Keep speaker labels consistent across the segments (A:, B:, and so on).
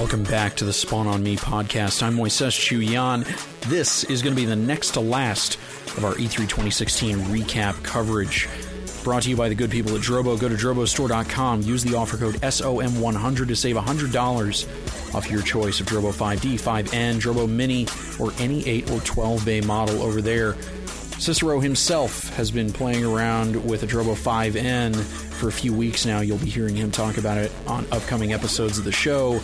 A: Welcome back to the Spawn on Me podcast. I'm Moises Chuyan. This is going to be the next to last of our E3 2016 recap coverage. Brought to you by the good people at Drobo. Go to drobostore.com. Use the offer code SOM100 to save $100 off your choice of Drobo 5D, 5N, Drobo Mini, or any 8 or 12 bay model over there. Cicero himself has been playing around with a Drobo 5N for a few weeks now. You'll be hearing him talk about it on upcoming episodes of the show.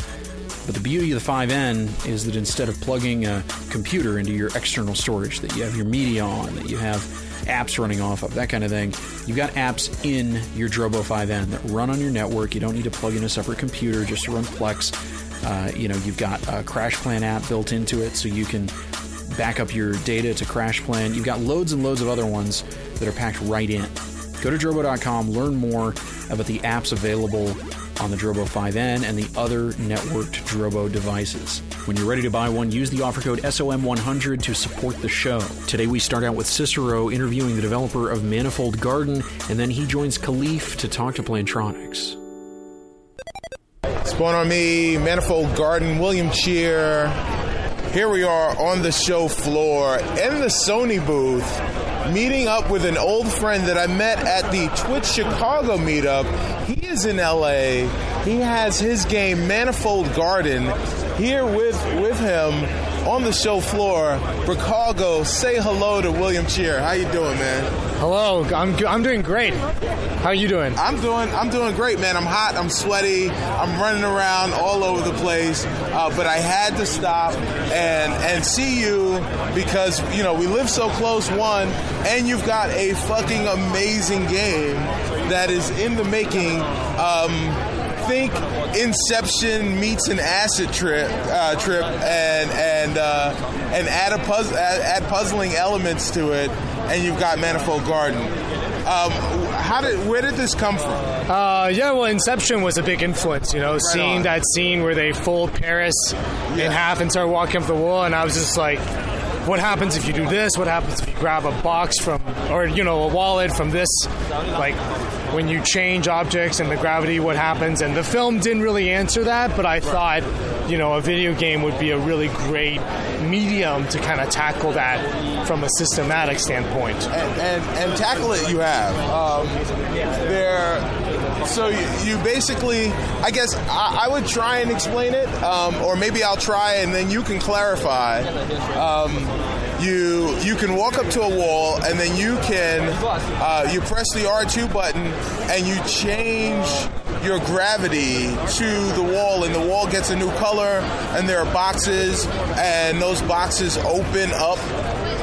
A: But the beauty of the 5N is that instead of plugging a computer into your external storage, that you have your media on, that you have apps running off of, that kind of thing, you've got apps in your Drobo 5N that run on your network. You don't need to plug in a separate computer just to run Plex. Uh, you know, you've got a Crash Plan app built into it so you can back up your data to Crash Plan. You've got loads and loads of other ones that are packed right in. Go to Drobo.com, learn more about the apps available on the Drobo 5N and the other networked Drobo devices. When you're ready to buy one, use the offer code SOM100 to support the show. Today we start out with Cicero interviewing the developer of Manifold Garden, and then he joins Kahlief to talk to Plantronics.
B: Spawn on me, Manifold Garden, William Chyr. Here we are on the show floor in the Sony booth, meeting up with an old friend that I met at the Twitch Chicago meetup. He is in LA. He has his game Manifold Garden here with with him on the show floor. Bricago, say hello to William Chyr. How you doing, man?
C: Hello, I'm I'm doing great. How are you doing?
B: I'm doing I'm doing great, man. I'm hot. I'm sweaty. I'm running around all over the place. Uh, but I had to stop and and see you because you know we live so close. One, and you've got a fucking amazing game that is in the making. Um, think Inception meets an acid trip, uh, trip, and and uh, and add a puzz- add, add puzzling elements to it, and you've got Manifold Garden. Um, how did where did this come from?
C: Uh, yeah, well, Inception was a big influence. You know, seeing
B: on.
C: that scene where they fold Paris
B: Yeah.
C: in half and start walking up the wall, and I was just like, what happens if you do this? What happens if you grab a box from, or you know, a wallet from this? Like when you change objects and the gravity, what happens? And the film didn't really answer that, but I thought, you know, a video game would be a really great medium to kind of tackle that from a systematic standpoint.
B: and, and, and tackle it you have. Um, there, so you, you basically, I guess I, I would try and explain it, um, or maybe I'll try and then you can clarify. Um, you you can walk up to a wall and then you can uh, you press the R2 button and you change your gravity to the wall and the wall gets a new color and there are boxes and those boxes open up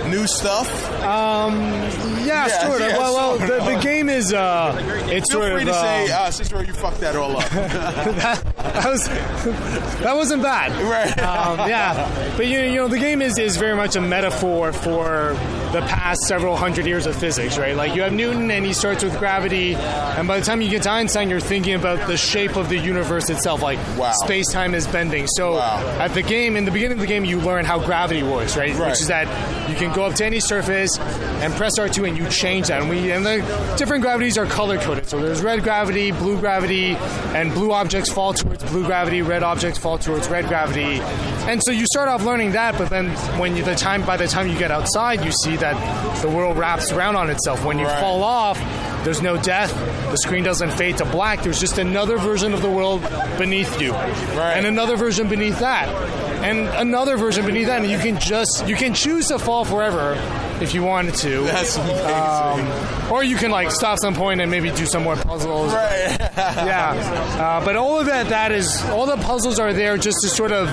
B: new stuff
C: Yeah,
B: Yeah,
C: sort of.
B: yeah,
C: well, well,
B: sort
C: the,
B: of.
C: the game is uh, it's
B: Feel
C: sort
B: free
C: of
B: to say,
C: um,
B: uh, Cicero, you fucked that all up.
C: that, that was that wasn't bad.
B: Right.
C: Um, yeah, but you, you know the game is is very much a metaphor for the past several hundred years of physics, right? Like you have Newton and he starts with gravity, and by the time you get to Einstein, you're thinking about the shape of the universe itself, like
B: Wow.
C: space time is bending. So
B: Wow.
C: at the game, in the beginning of the game, you learn how gravity works, right?
B: Right.
C: Which is that you can go up to any surface and press R2 and you change that. And we and the different gravities are color coded. So there's red gravity, blue gravity, and blue objects fall towards blue gravity, red objects fall towards red gravity. And so you start off learning that, but then when you, the time by the time you get outside, you see that the world wraps around on itself. When you
B: Right.
C: fall off, there's no death. The screen doesn't fade to black. There's just another version of the world beneath you,
B: Right.
C: and another version beneath that, and another version beneath that. And you can just you can choose to fall forever if you wanted to.
B: That's amazing.
C: Um, or you can like stop some point and maybe do some more puzzles.
B: right.
C: Yeah, uh, but all of that that is all the puzzles are there just to sort of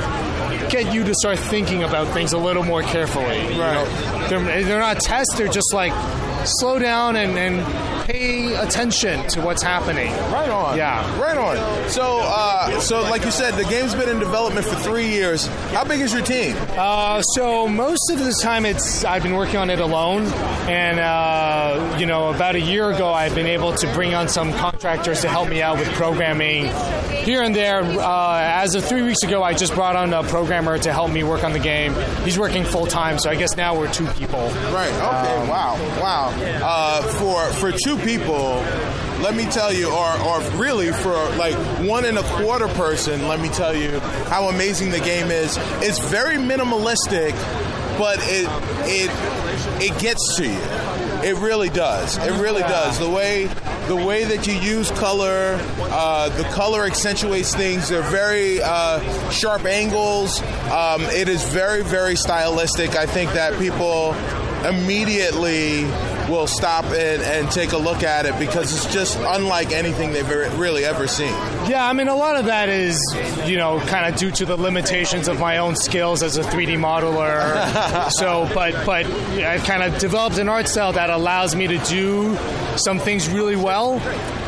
C: get you to start thinking about things a little more carefully. you
B: Right.
C: know? They're, they're not tests. They're just like slow down and, and pay attention to what's happening.
B: Right on.
C: Yeah.
B: Right on. So, uh, so like you said, the game's been in development for three years. How big is your team?
C: Uh, so most of the time, it's I've been working on it alone, and uh, you know, about a year ago, I've been able to bring on some contractors to help me out with programming here and there. Uh, as of three weeks ago, I just brought on a programmer to help me work on the game. He's working full time, so I guess now we're two people.
B: Right. Okay. wow. Wow. Uh, for for two people, let me tell you, or, or really for like one and a quarter person, let me tell you how amazing the game is. It's very minimalistic, but it it it gets to you. It really does. It really does. The way the way that you use color, uh, the color accentuates things. They're very uh, sharp angles. Um, it is very very stylistic. I think that people immediately will stop and, and take a look at it because it's just unlike anything they've ever- really ever seen.
C: Yeah, I mean, a lot of that is, you know, kind of due to the limitations of my own skills as a 3D modeler. so, but but I've kind of developed an art style that allows me to do some things really well,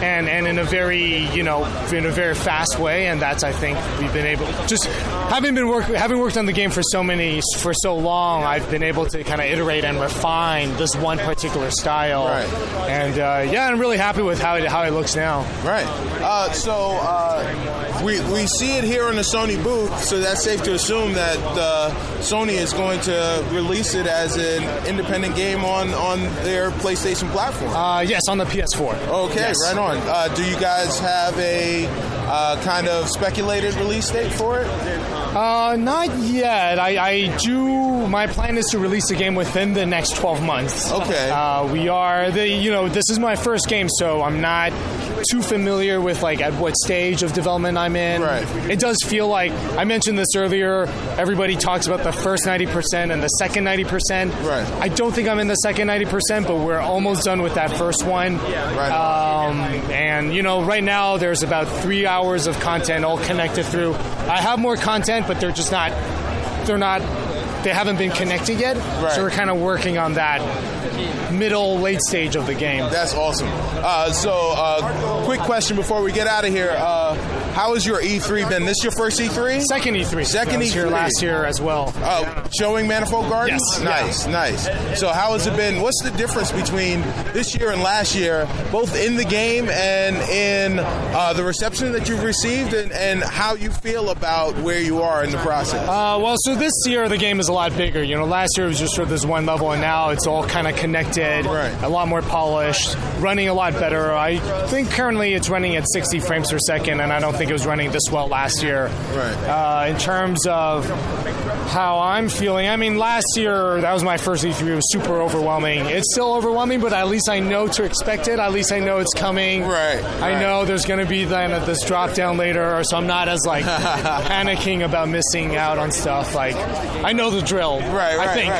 C: and and in a very, you know, in a very fast way. And that's, I think, we've been able just having been work having worked on the game for so many for so long. I've been able to kind of iterate and refine this one particular style.
B: Right.
C: And uh, yeah, I'm really happy with how it how it looks now.
B: Right. Uh, so uh, we we see it here in the Sony booth, so that's safe to assume that uh, Sony is going to release it as an independent game on on their PlayStation platform.
C: Uh, yes, on the PS4.
B: Okay,
C: Yes.
B: right on. Uh, do you guys have a uh, kind of speculated release date for it?
C: Uh, not yet. I, I do. My plan is to release the game within the next 12 months.
B: Okay.
C: Uh, we are the. You know, this is my first game, so I'm not too familiar with like at what stage of development I'm in.
B: Right.
C: It does feel like I mentioned this earlier. Everybody talks about the first 90% and the second 90%.
B: Right.
C: I don't think I'm in the second 90%, but we're almost done with that first one.
B: Right.
C: Um, and you know, right now there's about three hours of content all connected through. I have more content, but they're just not. They're not. They haven't been connected yet.
B: Right.
C: So we're kind of working on that middle, late stage of the game.
B: That's awesome. Uh, so, uh, quick question before we get out of here. Uh, how has your E3 been? This your first E3?
C: Second E3.
B: Second
C: I was here
B: E3.
C: last year as well.
B: Uh, showing Manifold Garden?
C: Yes.
B: Nice, nice. So, how has it been? What's the difference between this year and last year, both in the game and in uh, the reception that you've received, and, and how you feel about where you are in the process?
C: Uh, well, so this year the game is a lot bigger. You know, last year it was just sort of this one level, and now it's all kind of connected,
B: Right.
C: a lot more polished, running a lot better. I think currently it's running at 60 frames per second, and I don't think it was running this well last year.
B: Right.
C: Uh, in terms of how I'm feeling, I mean, last year that was my first E3. It was super overwhelming. It's still overwhelming, but at least I know to expect it. At least I know it's coming.
B: Right,
C: I
B: right.
C: know there's going to be then this drop down later, so I'm not as like panicking about missing out on stuff. Like I know the drill.
B: Right, right,
C: I think.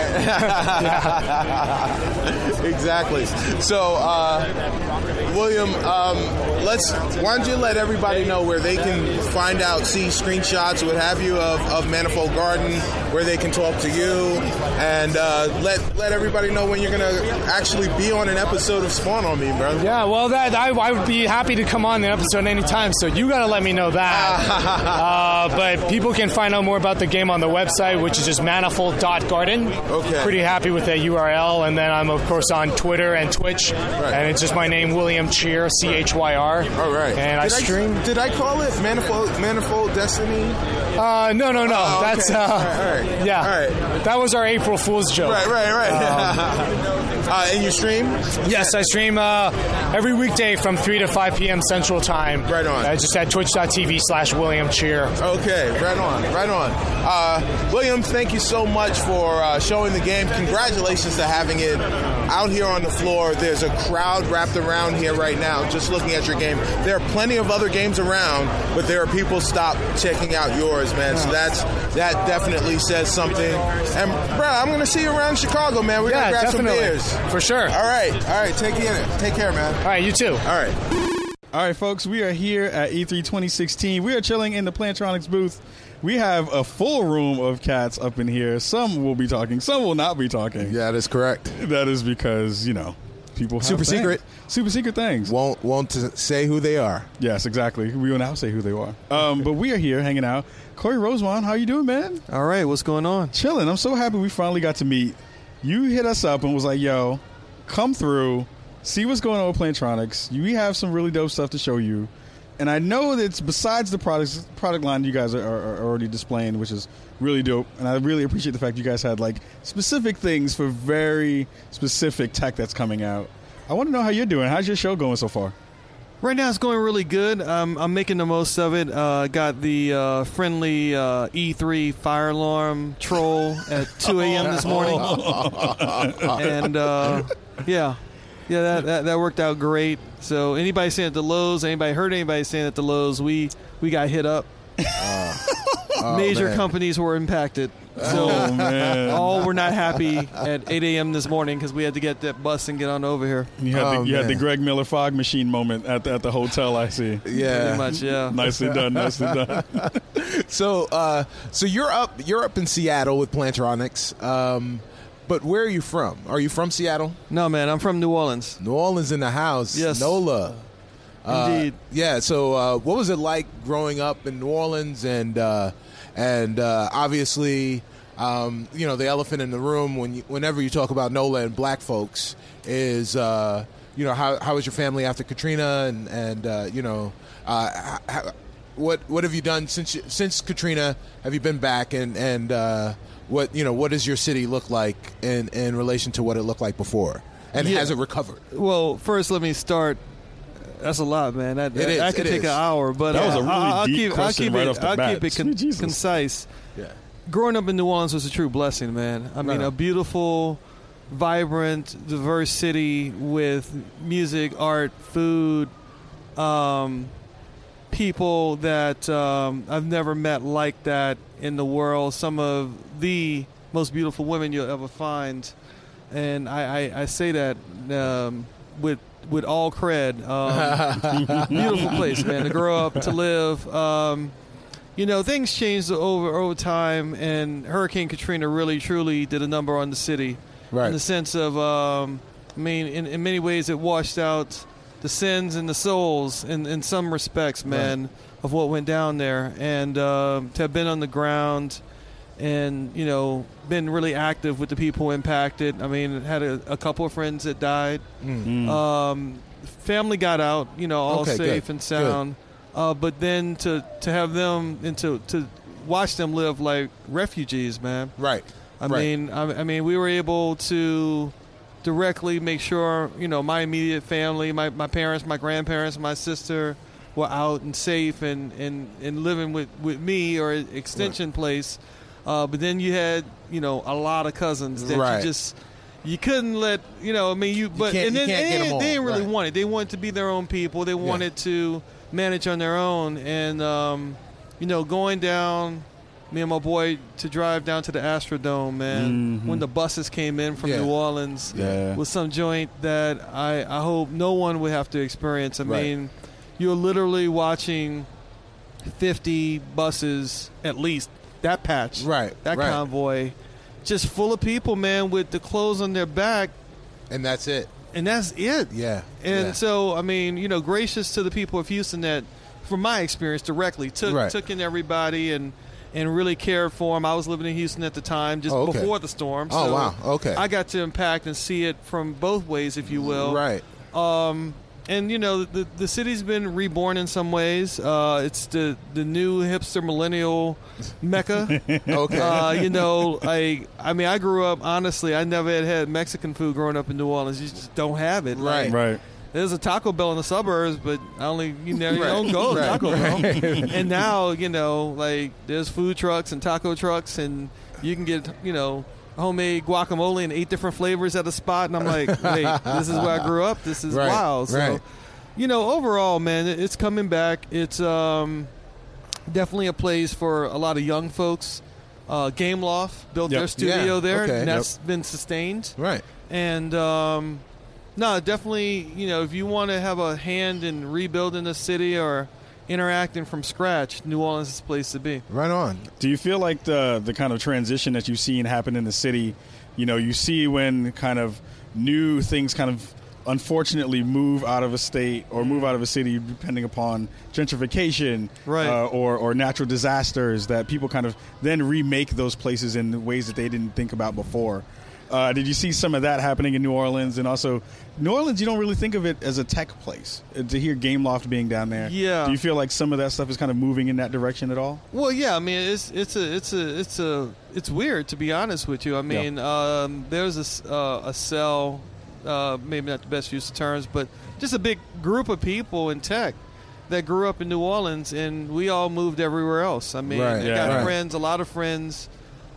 B: right. exactly. So, uh, William, um, let's. Why don't you let everybody know where they can find out, see screenshots, what have you, of, of Manifold Garden, where they can talk to you, and uh, let let everybody know when you're gonna actually be on an episode of Spawn on Me, bro.
C: Yeah, well, that I, I would be happy to come on the episode anytime. So you got to let me know that. uh, but people can find out more about the game on the website, which is just manifold.garden.
B: Okay.
C: Pretty happy with that URL, and then I'm of course on Twitter and Twitch, and it's just my name, William Chyr, C H Y R.
B: All right.
C: And I
B: did
C: stream.
B: did I call it Manifold Manifold Destiny?
C: Uh, no, no, no.
B: Oh, okay.
C: That's uh,
B: All right, all right.
C: yeah.
B: All right.
C: That was our April Fool's joke.
B: Right, right, right. uh, and you stream?
C: Yes, I stream uh, every weekday from 3 to 5 p.m. Central Time.
B: Right on.
C: I just at twitch.tv slash William Chyr.
B: Okay, right on, right on. Uh, William, thank you so much for uh, showing the game. Congratulations to having it out here on the floor. There's a crowd wrapped around here right now just looking at your game. There are plenty of other games around, but there are people stopped checking out yours, man. So that's that definitely says something. And, bro, I'm going to see you around Chicago, man. We're
C: Yeah,
B: going to grab
C: definitely.
B: some beers.
C: For sure.
B: All right, all right. Take care. Take care, man.
C: All right, you too.
B: All right.
D: All right, folks, we are here at E E3 2016. We are chilling in the Plantronics booth. We have a full room of cats up in here. Some will be talking, some will not be talking.
E: Yeah, that is correct.
D: That is because, you know, people have
E: Super
D: things.
E: secret.
D: Super secret things.
E: Won't won't say who they are.
D: Yes, exactly. We will now say who they are. Um, but we are here hanging out. Corey Rosewan, how you doing, man?
F: All right, what's going on?
D: Chilling. I'm so happy we finally got to meet. You hit us up and was like, yo, come through, see what's going on with Plantronics. We have some really dope stuff to show you. And I know that it's besides the products, product line you guys are, are, are already displaying, which is really dope. And I really appreciate the fact you guys had like specific things for very specific tech that's coming out. I want to know how you're doing. How's your show going so far?
F: Right now, it's going really good. Um, I'm making the most of it. Uh, got the uh, friendly uh, E3 fire alarm troll at 2 a.m. this morning, and uh, yeah, yeah, that, that that worked out great. So, anybody saying at the Lowe's, anybody heard anybody saying at the Lowe's, we we got hit up. Major
B: man.
F: companies were impacted. So,
D: Oh man,
F: all were not happy at 8 a.m. this morning because we had to get that bus and get on over here.
D: you had,
B: Oh,
D: the, you had the. Greg Miller fog machine moment at the, at the hotel. I see.
B: Yeah.
F: Pretty much, yeah.
D: Nicely done. Nicely done.
B: So, uh, so you're up. You're up in Seattle with Plantronics. Um, but where are you from? Are you from Seattle?
F: No, man, I'm from New Orleans.
B: New Orleans in the house.
F: Yes.
B: Nola. Uh,
F: Indeed.
B: yeah. So, uh, what was it like growing up in New Orleans? And uh, and uh, obviously, um, you know, the elephant in the room when you, whenever you talk about Nola and Black folks is, uh, you know, how how was your family after Katrina? And and uh, you know, uh, how, what what have you done since you, since Katrina? Have you been back? And and uh, what you know, what does your city look like in in relation to what it looked like before? And
F: Yeah.
B: has it recovered?
F: Well, first, let me start. That's a lot, man. That,
B: It is,
F: that could
B: it
F: take
B: is.
F: an hour, but
D: That was a
F: uh,
D: really
F: I'll, I'll
D: deep
F: keep, I'll
D: question
F: keep
D: right
F: it.
D: off the
F: I'll
D: bat.
F: keep it con-
D: Jesus.
F: concise.
B: Yeah.
F: Growing up in New Orleans was a true blessing, man. I mean,
B: Right.
F: a beautiful, vibrant, diverse city with music, art, food, um, people that um, I've never met like that in the world. Some of the most beautiful women you'll ever find, and I, I, I say that um, with with all cred. Um, beautiful place, man, to grow up, to live. Um, you know, things changed over over time, and Hurricane Katrina really, truly did a number on the city.
B: Right.
F: In the sense of, um, I mean, in, in many ways, it washed out the sins and the souls in, in some respects, man, of what went down there. And um to have been on the ground and, you know, been really active with the people impacted. I mean, had a, a couple of friends that died. Um, family got out, you know, all
B: Okay,
F: safe
B: good,
F: and sound. Uh, but then to, to have them and to, to watch them live like refugees, man.
B: Right.
F: I
B: Right.
F: mean, I, I mean, we were able to directly make sure, you know, my immediate family, my, my parents, my grandparents, my sister were out and safe and, and, and living with, with me or extension place. Uh, but then you had, you know, a lot of cousins that
B: Right.
F: you just you couldn't let you know. I mean, you but
B: can't-
F: and
B: you
F: then they,
B: get 'em
F: didn't-
B: all,
F: they didn't really
B: right.
F: want it. They wanted to be their own people. They wanted to manage on their own, and um, you know, going down. Me and my boy to drive down to the Astrodome, man. When the buses came in from
B: Yeah.
F: New Orleans,
D: Yeah.
F: was some joint that I, I hope no one would have to experience. I
B: Right.
F: mean, you're literally watching 50 buses at least that patch,
B: Right,
F: That
B: right.
F: convoy, just full of people, man, with the clothes on their back,
B: and that's it.
F: and that's it.
B: Yeah.
F: And
B: yeah.
F: so, I mean, you know, gracious to the people of Houston that, from my experience, directly took
B: Right.
F: took in everybody and and really cared for them. I was living in Houston at the time, just
B: Oh, okay.
F: before the storm.
B: Oh, wow. Okay.
F: I got to impact and see it from both ways, if you will.
B: right.
F: Um, and you know, the the city's been reborn in some ways. Uh, it's the the new hipster millennial mecca.
B: Okay.
F: Uh, you know, I I mean, I grew up honestly. I never had had Mexican food growing up in New Orleans. You just don't have it.
B: Right.
F: Like,
D: Right.
F: there's a Taco Bell in the suburbs, but I only you know you
B: Right.
F: don't go to
B: Right.
F: Taco Bell. and now you know like there's food trucks and taco trucks, and you can get you know homemade guacamole in eight different flavors at a spot. And I'm like, wait, this is where I grew up. This is
B: Right.
F: wild. So,
B: Right.
F: you know, overall, man, it's coming back. It's um, definitely a place for a lot of young folks. Uh, Gameloft built
D: Yep.
F: their studio
B: Yeah.
F: there,
B: Okay.
F: and that's been sustained.
B: right.
F: And um, no, definitely, you know, if you want to have a hand in rebuilding the city or interacting from scratch, New Orleans is the place to be.
B: Right on.
D: Do you feel like the the kind of transition that you've seen happen in the city? You know, you see when kind of new things kind of unfortunately move out of a state or move out of a city depending upon gentrification
F: Right.
D: uh, or, or natural disasters that people kind of then remake those places in ways that they didn't think about before uh, did you see some of that happening in New Orleans? And also, New Orleans, you don't really think of it as a tech place. Uh, To hear Gameloft being down there,
F: Yeah.
D: Do you feel like some of that stuff is kind of moving in that direction at all?
F: Well, yeah, I mean, it's it's a it's a it's a it's weird to be honest with you. I mean, um, there's a s- uh, a cell uh, maybe not the best use of terms, but just a big group of people in tech that grew up in New Orleans, and we all moved everywhere else. I mean,
B: Right.
F: I
D: Yeah.
F: got
B: Right.
F: friends, a lot of friends,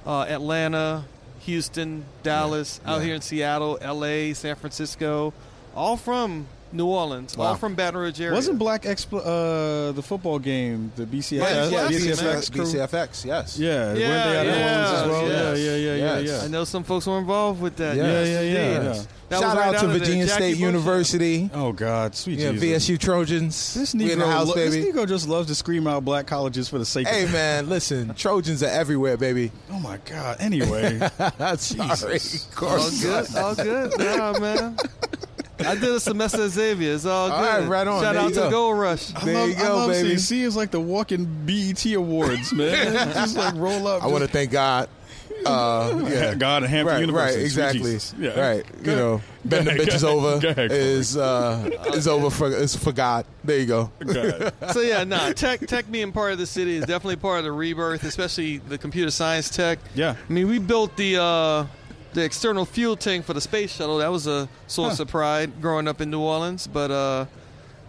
F: uh, Atlanta, Houston, Dallas, out
B: Yeah.
F: here in Seattle, L.A., San Francisco, all from New Orleans, all from Baton Rouge area.
D: Wasn't Black Expl- uh, the football game the BCS
F: Yes, yes,
D: BCFX crew?
B: BCFX, yes.
D: Yeah, weren't they out of New
F: Yeah,
D: well?
F: yes,
D: Yeah, yeah, yeah, yeah,
B: yes.
D: yeah.
F: I know some folks were involved with that.
B: Yeah.
D: Yeah, yeah, yeah, yeah.
F: That
B: Shout
F: right
B: out to Virginia State
F: Bush-
B: University.
D: Oh God, sweet
B: Yeah,
D: Jesus.
B: VSU Trojans.
D: This
B: We
D: Negro,
B: in the house,
D: lo-
B: baby.
D: this Negro just loves to scream out black colleges for the sake of
B: Hey
D: of.
B: man, listen, Trojans are everywhere, baby.
D: Oh my God. Anyway,
B: Sorry,
D: Jesus.
F: All good, all good. Nah, man. I did a semester at Xavier. It's all
B: All
F: good.
B: right, right on.
F: Shout
B: There
F: out to
B: go.
F: Gold Rush.
D: I
B: There
D: love,
B: you
D: I
B: go,
D: love
B: baby.
D: CC is like the walking BET awards, man. just like roll up.
B: I want to thank God. Uh, yeah.
D: God and Hampton
B: Right,
D: University.
B: right, exactly.
D: Yeah.
B: Right,
D: Go
B: you know,
D: ahead.
B: bend the
D: Go ahead,
B: bitches over
D: ahead,
B: is uh, is over for is for God. There you go.
D: Go.
F: So yeah, nah. Tech, tech being part of the city is definitely part of the rebirth, especially the computer science tech.
D: Yeah.
F: I mean, we built the uh, the external fuel tank for the space shuttle. That was a source
D: Huh.
F: of pride growing up in New Orleans, but uh,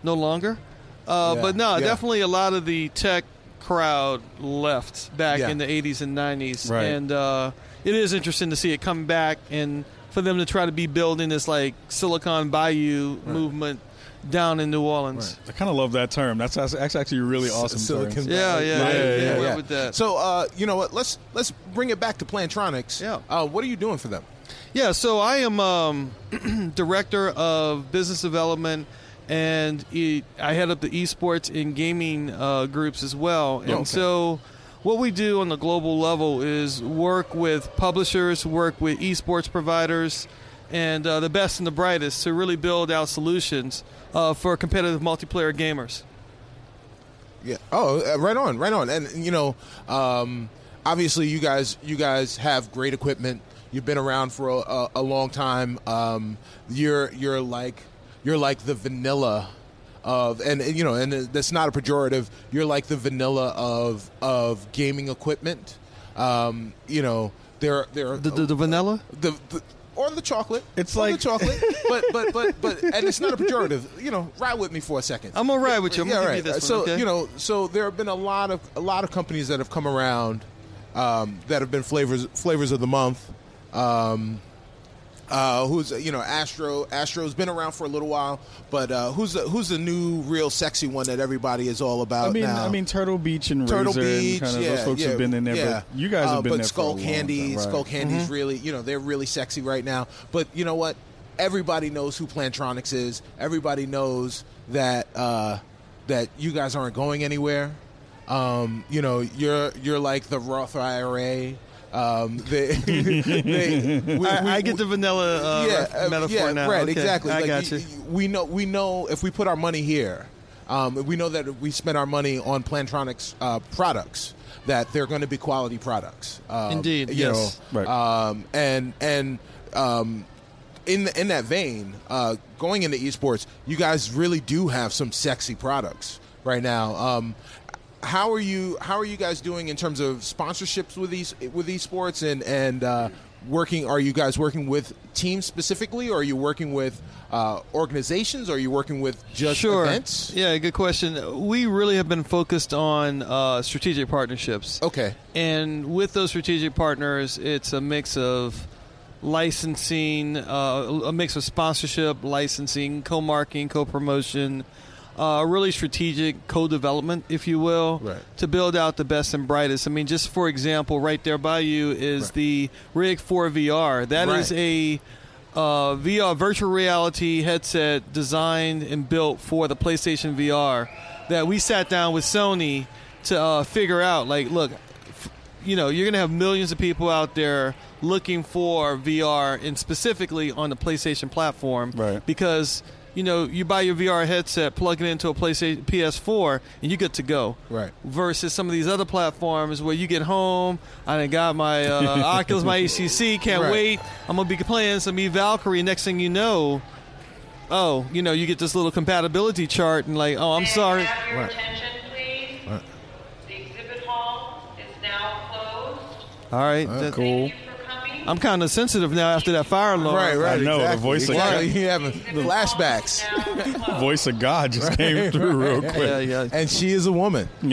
F: no longer. Uh,
B: Yeah,
F: But no,
B: yeah.
F: definitely a lot of the tech crowd left back
B: Yeah.
F: in the 80s and 90s,
D: Right.
F: and uh, it is interesting to see it come back and for them to try to be building this like Silicon Bayou movement down in New Orleans.
D: I kind of love that term. That's, that's actually really awesome
B: Silicon
D: term.
F: Yeah, yeah,
D: Yeah,
F: yeah,
D: yeah,
F: went
B: yeah.
F: with that.
B: So uh, you know what? Let's let's bring it back to Plantronics.
F: Yeah.
B: Uh, what are you doing for them?
F: Yeah, so I am um, director of business development, and e- I head up the esports and gaming uh, groups as well. And
B: Okay.
F: so, what we do on the global level is work with publishers, work with esports providers, and uh, the best and the brightest to really build out solutions uh, for competitive multiplayer gamers.
B: Yeah. Oh, uh, right on, right on. And you know, um, obviously, you guys, you guys have great equipment. You've been around for a, a, a long time. Um, you're you're like you're like the vanilla of, and you know, and that's not a pejorative. You're like the vanilla of of gaming equipment. Um, you know, there there
F: The, the, the vanilla?
B: the, the or the chocolate.
D: It's
B: Or
D: like-
B: the chocolate, but but but but, and it's not a pejorative. You know, ride with me for a second.
F: I'm gonna ride with you. I'm
B: yeah,
F: gonna
B: right.
F: give you this
B: so.
F: Okay?
B: you know, so there have been a lot of a lot of companies that have come around um, that have been flavors flavors of the month. Um, uh, who's you know Astro? Astro's been around for a little while, but uh, who's the, who's the new real sexy one that everybody is all about
D: I mean,
B: now?
D: I mean, Turtle Beach and
B: Turtle
D: Razor
B: Beach,
D: and kind of
B: yeah,
D: those folks
B: yeah,
D: have been in there,
B: yeah.
D: but you guys have
B: Uh,
D: been
B: but
D: there
B: Skull
D: for a
B: Candy,
D: long time, right.
B: Skull Candy's
F: Mm-hmm.
B: really, you know, they're really sexy right now. But you know what? Everybody knows who Plantronics is. Everybody knows that uh, that you guys aren't going anywhere. Um, you know, you're you're like the Roth IRA. Um, they, they, we,
F: I,
B: we-
F: I get the vanilla uh, ref-
B: uh,
F: metaphor
B: yeah,
F: now.
B: Right,
F: Okay,
B: exactly.
F: I
B: Like,
F: got you.
B: We know we know if we put our money here, um, we know that if we spend our money on Plantronics uh, products, that they're going to be quality products. Um,
F: Indeed,
B: you
F: yes.
B: know,
D: Right.
B: um, and and um, in in that vein, uh, going into esports, you guys really do have some sexy products right now. How are you? How are you guys doing in terms of sponsorships with these with esports and and uh, working? Are you guys working with teams specifically, or are you working with uh, organizations? Or are you working with just
F: sure.
B: events?
F: Yeah, good question. We really have been focused on uh, strategic partnerships.
B: Okay.
F: And with those strategic partners, it's a mix of licensing, uh, a mix of sponsorship, licensing, co marketing, co promotion, uh, really strategic co development, if you will,
B: Right.
F: to build out the best and brightest. I mean, just for example, right there by you is
B: Right.
F: the Rig 4 VR. That is
B: Right.
F: a uh, VR virtual reality headset designed and built for the PlayStation VR that we sat down with Sony to uh, figure out. Like, look, f- you know, you're gonna have millions of people out there looking for VR, and specifically on the PlayStation platform,
D: Right.
F: Because you know, you buy your VR headset, plug it into a PlayStation PS4, and you good to go.
B: Right.
F: Versus some of these other platforms where you get home, I done got my uh, Oculus, my HTC, can't
B: Right.
F: wait. I'm gonna be playing some E Valkyrie. Next thing you know, oh, you know, you get this little compatibility chart, and like, oh, I'm
G: May I
F: sorry.
G: Have your
B: Right.
G: attention, please.
B: Right.
G: The exhibit hall is now closed.
F: All right,
B: Uh,
F: that-
B: cool.
G: Thank you for coming.
F: I'm kind of sensitive now after that fire alarm.
B: Right, right.
D: I know, the
B: exactly.
D: voice of-
B: exactly. You having flashbacks,
D: Voice of God just came through real quick.
F: Yeah, yeah.
B: and she is a woman.
F: Indeed,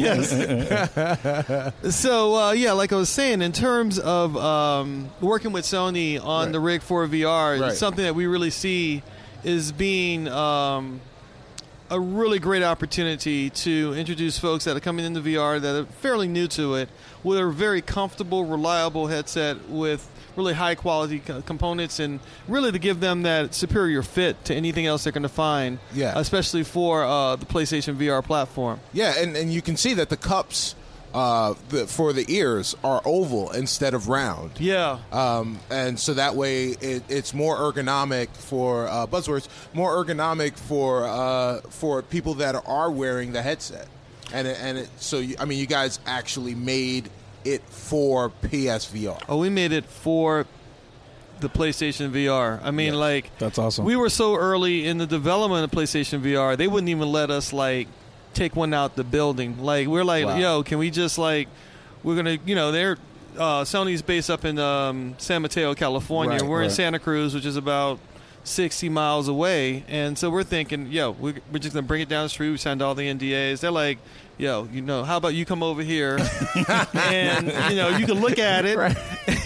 F: yes. so uh, yeah, like I was saying, in terms of um, working with Sony on
B: Right.
F: the Rig 4 VR,
B: Right.
F: something that we really see is being um, a really great opportunity to introduce folks that are coming into VR that are fairly new to it with a very comfortable, reliable headset with really high quality co- components and really to give them that superior fit to anything else they're going to find,
B: Yeah.
F: especially for uh, the PlayStation VR platform.
B: Yeah, and, and you can see that the cups uh, the, for the ears are oval instead of round.
F: Yeah.
B: Um, and so that way it, it's more ergonomic for uh, buzzwords, more ergonomic for uh, for people that are wearing the headset. And it, and it, so you, I mean, you guys actually made it for PSVR.
F: Oh, we made it for the PlayStation VR. I mean,
B: Yes.
F: like
D: That's awesome.
F: we were so early in the development of PlayStation VR, they wouldn't even let us like take one out the building. Like we're like,
B: Wow.
F: yo, can we just like we're gonna, you know, they're uh, Sony's based up in um, San Mateo, California.
B: Right,
F: we're in. Santa Cruz, which is about. 60 miles away and so we're thinking yo we, we're just gonna bring it down the street we signed all the ndas they're like yo you know how about you come over here and you know you can look at it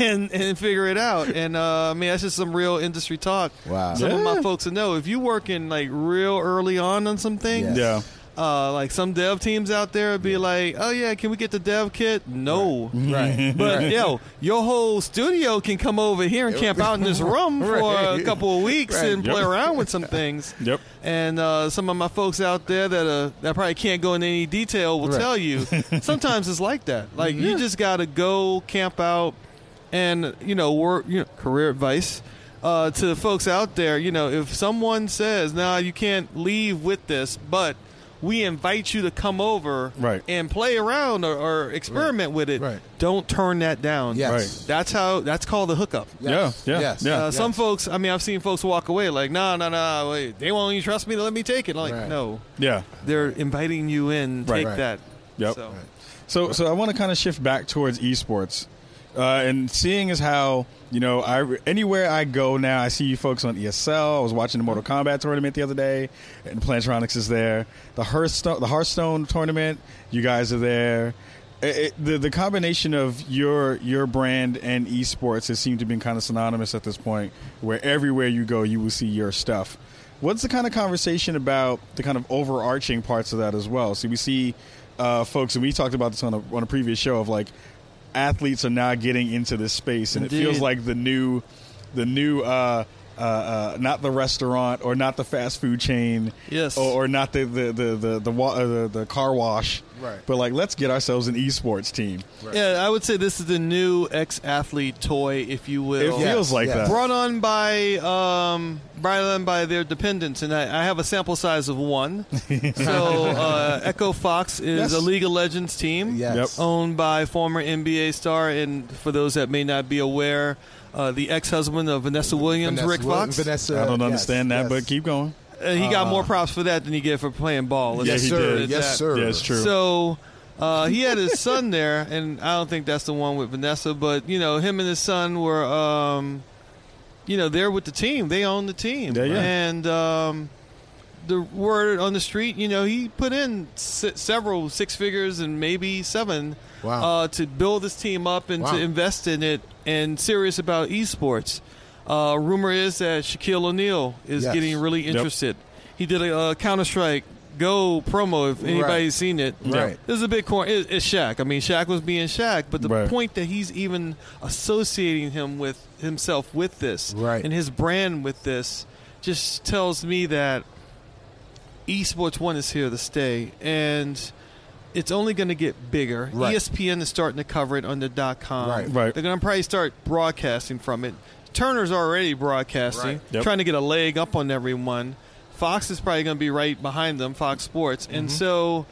F: and and figure it out. And uh, I mean that's just some real industry talk.
B: Wow.
F: Some of my folks that know if you working like real early on on some things,
D: yeah.
F: Uh, like some dev teams out there would be like, oh yeah, can we get the dev kit? No.
B: Right.
F: But
B: right.
F: yo, your whole studio can come over here and camp out in this room for a couple of weeks
B: Right.
F: and play
D: Yep.
F: around with some things.
D: Yep.
F: And uh, some of my folks out there that uh, that probably can't go into any detail will
B: Right.
F: tell you sometimes it's like that. Like you just got to go camp out and you know work. You know, career advice uh, to the folks out there. You know, if someone says, "Nah, you can't leave with this," but we invite you to come over
D: Right.
F: and play around or, or experiment with it.
B: Right.
F: Don't turn that down.
B: Yes.
D: Right.
F: That's how. That's called the hookup.
B: Yes.
D: Yeah, yeah,
B: Yes.
D: yeah.
F: Uh, Some folks, I mean, I've seen folks walk away like, no, no, no, wait, they won't even trust me to let me take it. Like,
B: Right.
F: no,
D: Yeah.
F: they're inviting you in.
D: Right.
F: Take
B: Right.
F: that.
D: Yep.
F: So,
D: So, so I want to kind of shift back towards esports, uh, and seeing as how you know, I anywhere I go now, I see you folks on ESL. I was watching the Mortal Kombat tournament the other day, and Plantronics is there. The Hearthstone, the Hearthstone tournament, you guys are there. It, it- the the combination of your your brand and esports has seemed to be kind of synonymous at this point, where everywhere you go, you will see your stuff. What's the kind of conversation about the kind of overarching parts of that as well? So we see uh, folks, and we talked about this on a, on a previous show of like athletes are now getting into this space, and it feels like the new, the new, uh, uh, uh, not the restaurant or not the fast food chain,
F: Yes.
D: or, or not the the the the the, wa- uh, the the car wash,
B: Right.
D: But like, let's get ourselves an esports team.
F: yeah, I would say this is the new ex-athlete toy, if you will.
D: It feels like
B: yes.
D: that.
F: Brought on by um, brought on by their dependents, and I, I have a sample size of one. so uh, Echo Fox is
B: Yes.
F: a League of Legends team,
B: Yes.
D: Yep.
F: owned by former NBA star, and for those that may not be aware, uh, the ex-husband of Vanessa Williams,
B: Vanessa
F: Rick
B: Wil-
F: Fox.
B: Vanessa,
D: I don't
B: yes,
D: understand that,
B: yes.
D: but keep going.
F: Uh, he got more props for that than he get for playing ball. Let's
D: Yeah,
F: just
D: he
F: put
D: did.
F: it at
B: Yes,
F: that.
B: sir.
D: Yeah, it's true.
F: So uh, he had his son there, and I don't think that's the one with Vanessa, but you know, him and his son were, um, you know, they're with the team. They own the team,
D: Yeah, yeah.
F: and um, the word on the street, you know, he put in se- several six figures and maybe seven
B: Wow.
F: uh, to build this team up and
B: Wow.
F: to invest in it and serious about esports. Uh, rumor is that Shaquille O'Neal is
B: Yes.
F: getting really
D: Yep.
F: interested. He did a uh, Counter Strike Go promo. If anybody's seen it,
B: Right.
F: This is a big corner. It, it's Shaq. I mean, Shaq was being Shaq, but the
D: Right.
F: point that he's even associating him with himself with this,
B: Right.
F: and his brand with this, just tells me that esports one is here to stay, and it's only going to get bigger.
B: Right.
F: ESPN is starting to cover it on the dot com.
B: Right.
D: Right.
F: They're going to probably start broadcasting from it. Turner's already broadcasting,
B: Right.
D: Yep.
F: trying to get a leg up on everyone. Fox is probably going to be right behind them, Fox Sports. And
B: Mm-hmm.
F: so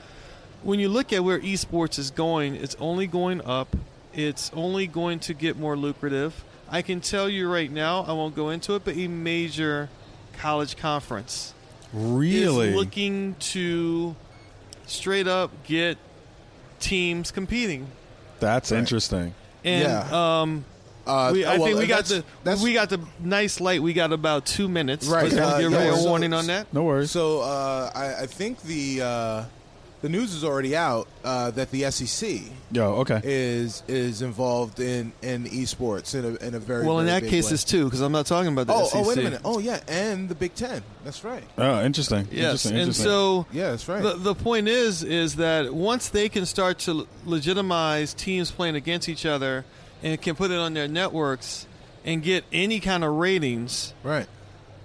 F: when you look at where esports is going, it's only going up. It's only going to get more lucrative. I can tell you right now, I won't go into it, but a major college conference
D: Really?
F: is looking to straight up get teams competing.
D: That's
B: Right.
D: interesting.
F: And
B: Yeah.
F: um,
B: Uh,
F: We, I
B: well,
F: think we got
B: that's-
F: the
B: that's-
F: we got the nice light. We got about two minutes.
B: Right,
F: Let's
B: uh,
F: give
B: yeah,
F: everybody a
B: so-
F: warning on that.
D: No worries.
B: So uh, I, I think the uh, the news is already out uh, that the SEC
D: Yo, okay.
B: is is involved in in esports in a, in a very
F: Well, in
B: very
F: that
B: big
F: case,
B: way.
F: it's two because I'm not talking about the
B: oh
F: SEC.
B: oh wait a minute oh yeah and the Big Ten that's right
D: Oh, interesting.
F: Yes,
D: interesting,
F: and
D: interesting.
F: so
B: yeah that's right
F: the the point is is that once they can start to legitimize teams playing against each other and can put it on their networks and get any kind of ratings,
B: right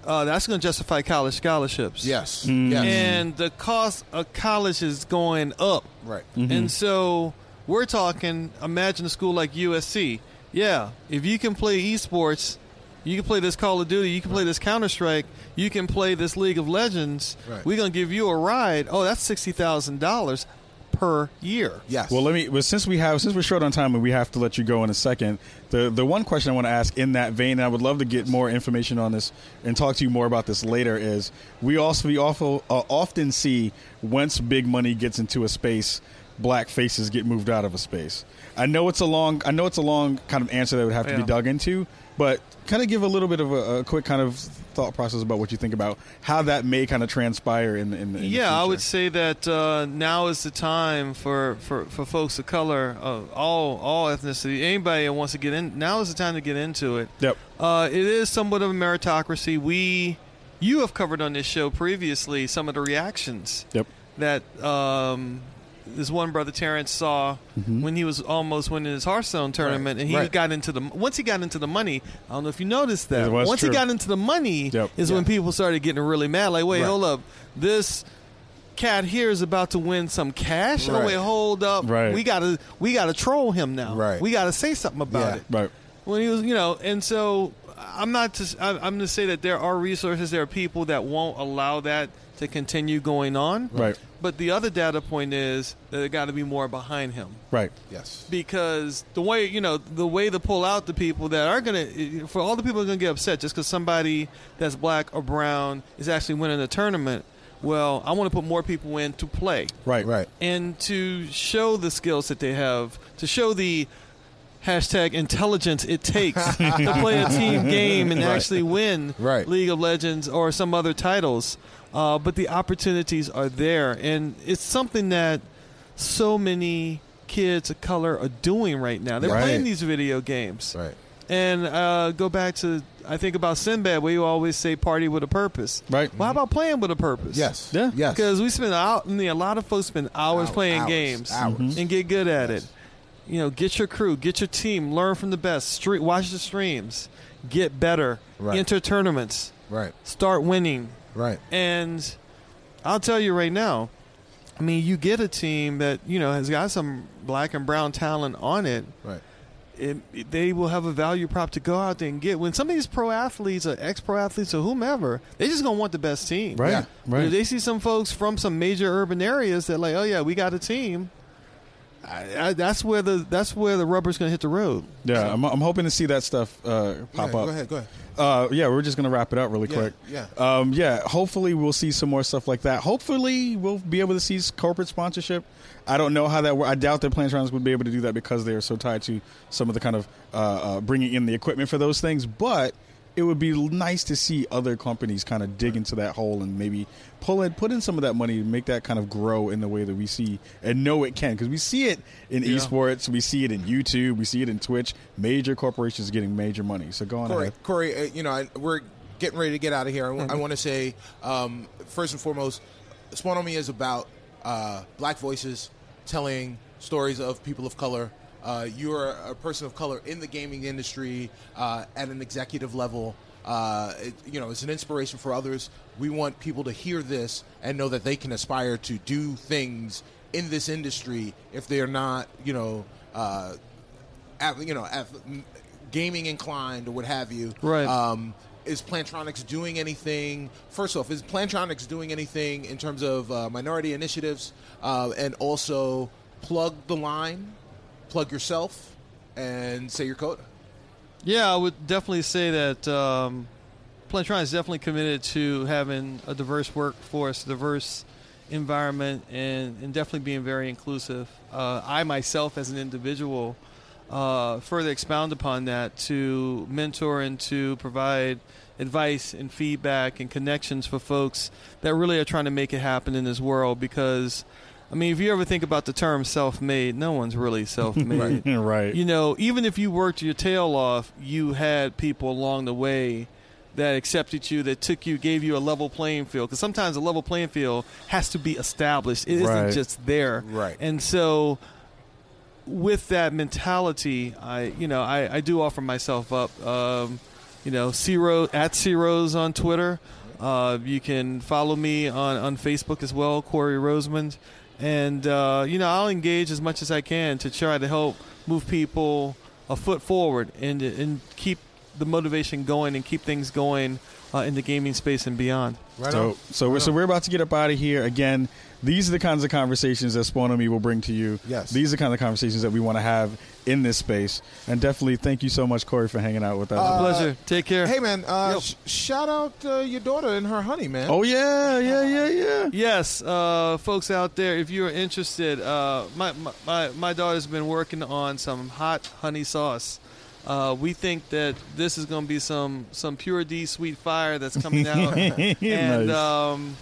F: uh, that's going to justify college scholarships.
B: yes
D: Mm.
B: yes
F: and the cost of college is going up.
B: right
F: And so we're talking, imagine a school like USC. Yeah, if you can play esports, you can play this Call of Duty, you can play this Counter Strike, you can play this League of Legends,
B: Right.
F: we're going to give you a ride. Oh, that's $60,000 per year.
B: yes
D: Well, let me. Well, since we have since we're short on time and we have to let you go in a second, the the one question I want to ask in that vein, and I would love to get more information on this and talk to you more about this later. Is we also we awful, uh, often see once big money gets into a space, black faces get moved out of a space. I know it's a long. I know it's a long kind of answer that would have to be dug into, but kind of give a little bit of a, a quick kind of thought process about what you think about how that may kind of transpire in the in in
F: Yeah, I would say that uh, now is the time for, for, for folks of color, uh, all all ethnicity, anybody that wants to get in. Now is the time to get into it.
D: Yep.
F: Uh, it is somewhat of a meritocracy. We, you have covered on this show previously some of the reactions
D: Yep.
F: that um, this one brother Terrence saw mm-hmm. when he was almost winning his Hearthstone tournament, and he
B: right.
F: got into the once he got into the money. I don't know if you noticed that. Once
D: true.
F: he got into the money,
D: Yep.
F: is when people started getting really mad. Like, wait,
B: Right.
F: hold up, this cat here is about to win some cash. Oh wait, hold up,
D: Right.
F: we gotta we gotta troll him now.
B: Right.
F: we gotta say something about
B: Yeah.
F: it
D: Right.
F: when he was, you know, and so I'm not to, I- I'm going to say that there are resources, there are people that won't allow that to continue going on.
D: Right.
F: But the other data point is that there got to be more behind him
D: Right.
B: yes
F: because the way you know the way to pull out the people that are going to for all the people that are going to get upset just because somebody that's black or brown is actually winning a tournament. Well, I want to put more people in to play
D: Right.
B: right
F: and to show the skills that they have, to show the hashtag intelligence it takes to play a team game and
B: Right.
F: actually win
B: Right.
F: League of Legends or some other titles. Uh, but the opportunities are there, and it's something that so many kids of color are doing right now. They're
B: Right.
F: playing these video games.
B: right
F: And uh, go back to I think about Sinbad, where you always say "party with a purpose."
D: Right.
F: Well, how about playing with a purpose?
B: yes
D: Yeah.
B: yes
F: Because we spend out, I mean, a lot of folks spend hours
B: Hours,
F: playing
B: hours,
F: games
B: hours.
F: and get good at
B: Yes.
F: it. You know, get your crew, get your team, learn from the best, street, watch the streams, get better,
B: Right.
F: enter tournaments,
B: right
F: start winning.
B: right
F: And I'll tell you right now, I mean, you get a team that you know has got some black and brown talent on it.
B: right
F: It, it- they will have a value prop to go out there and get. When some of these pro athletes or ex pro athletes or whomever, they just gonna want the best team.
D: Right.
B: Yeah.
D: Right.
F: If they see some folks from some major urban areas that like, oh yeah, we got a team. I, I, that's where the that's where the rubber's going to hit the road.
D: Yeah, I'm, I'm hoping to see that stuff uh, pop
B: Yeah,
D: up.
B: go ahead go ahead
D: Uh, yeah, we're just gonna wrap it up really
B: Yeah,
D: quick.
B: yeah.
D: um, yeah. Hopefully, we'll see some more stuff like that. Hopefully, we'll be able to see corporate sponsorship. I don't know how that. I doubt that Plantronics would be able to do that because they are so tied to some of the kind of uh, uh, bringing in the equipment for those things. But it would be nice to see other companies kind of dig into that hole and maybe pull it, put in some of that money to make that kind of grow in the way that we see and know it can because we see it in
F: Yeah.
D: esports, we see it in YouTube, we see it in Twitch. Major corporations getting major money. So go on
B: Corey,
D: ahead.
B: Corey, uh, you know, I, we're getting ready to get out of here. I,
F: Mm-hmm.
B: want to say, um, first and foremost, Spawn on Me is about uh, black voices telling stories of people of color. Uh, you're a person of color in the gaming industry uh, at an executive level. Uh, it, you know, it's an inspiration for others. We want people to hear this and know that they can aspire to do things in this industry if they're not, you know, uh, at, you know, at, gaming inclined or what have you.
F: Right.
B: Um, is Plantronics doing anything? First off, is Plantronics doing anything in terms of uh, minority initiatives, uh, and also plug the line, plug yourself, and say your quota.
F: Yeah, I would definitely say that um, Plantron is definitely committed to having a diverse workforce, diverse environment, and, and definitely being very inclusive. Uh, I myself, as an individual, uh, further expound upon that to mentor and to provide advice and feedback and connections for folks that really are trying to make it happen in this world because I mean, if you ever think about the term self-made, no one's really self-made.
D: right.
F: You know, even if you worked your tail off, you had people along the way that accepted you, that took you, gave you a level playing field. Because sometimes a level playing field has to be established. It
D: Right.
F: not just there.
B: Right.
F: And so, with that mentality, I, you know, I, I do offer myself up. Um, you know, Zero at Zeros on Twitter. Uh, you can follow me on, on Facebook as well, Corey Rosemond. And, uh, you know, I'll engage as much as I can to try to help move people a foot forward and, and keep the motivation going and keep things going uh, in the gaming space and beyond.
B: Right
D: so,
B: on.
D: so, we're, so we're about to get up out of here. Again, these are the kinds of conversations that Spawn on Me will bring to you.
B: Yes.
D: These are the kind of conversations that we want to have in this space. And definitely thank you so much, Corey, for hanging out with us.
B: Uh,
F: Pleasure. Take care.
B: Hey man, uh,
F: Yo.
B: sh- shout out uh, your daughter and her honey, man.
D: oh, yeah, yeah, yeah, yeah.
F: Yes, uh, folks out there, if you're interested, uh, my, my- my my daughter's been working on some hot honey sauce. Uh, we think that this is going to be some some pure D sweet fire that's coming out, and
D: Nice.
F: um,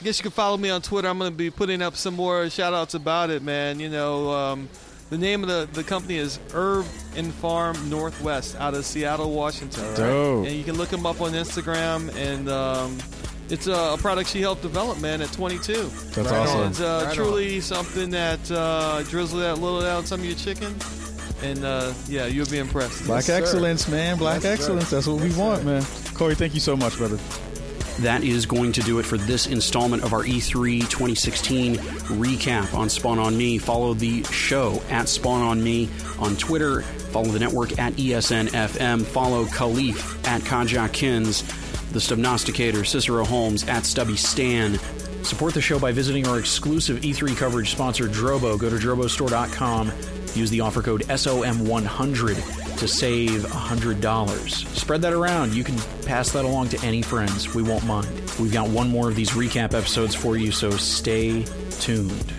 F: I guess you can follow me on Twitter. I'm going to be putting up some more shout outs about it, man. You know, um, the name of the, the company is Herb and Farm Northwest out of Seattle, Washington.
D: Dope.
F: And you can look them up on Instagram, and um, it's a, a product she helped develop, man, at 22.
D: That's
B: Right
D: awesome.
B: on.
F: It's uh,
B: Right
F: truly something that uh, drizzle that little out on some of your chicken, and uh, yeah, you'll be impressed.
D: Black
B: sir.
D: excellence, man. Black
B: Yes, sir.
D: excellence. That's what we want,
B: sir.
D: man. Corey, thank you so much, brother.
A: That is going to do it for this installment of our E E3 2016 recap on Spawn on Me. Follow the show at Spawn on Me on Twitter. Follow the network at ESNFM. Follow Kahlief at Kajakins, The Stubnosticator, Cicero Holmes at Stubby Stan. Support the show by visiting our exclusive E3 coverage sponsor, Drobo. Go to drobostore.com. Use the offer code SOM100 to save $100. Spread that around. You can pass that along to any friends. We won't mind. We've got one more of these recap episodes for you, so stay tuned.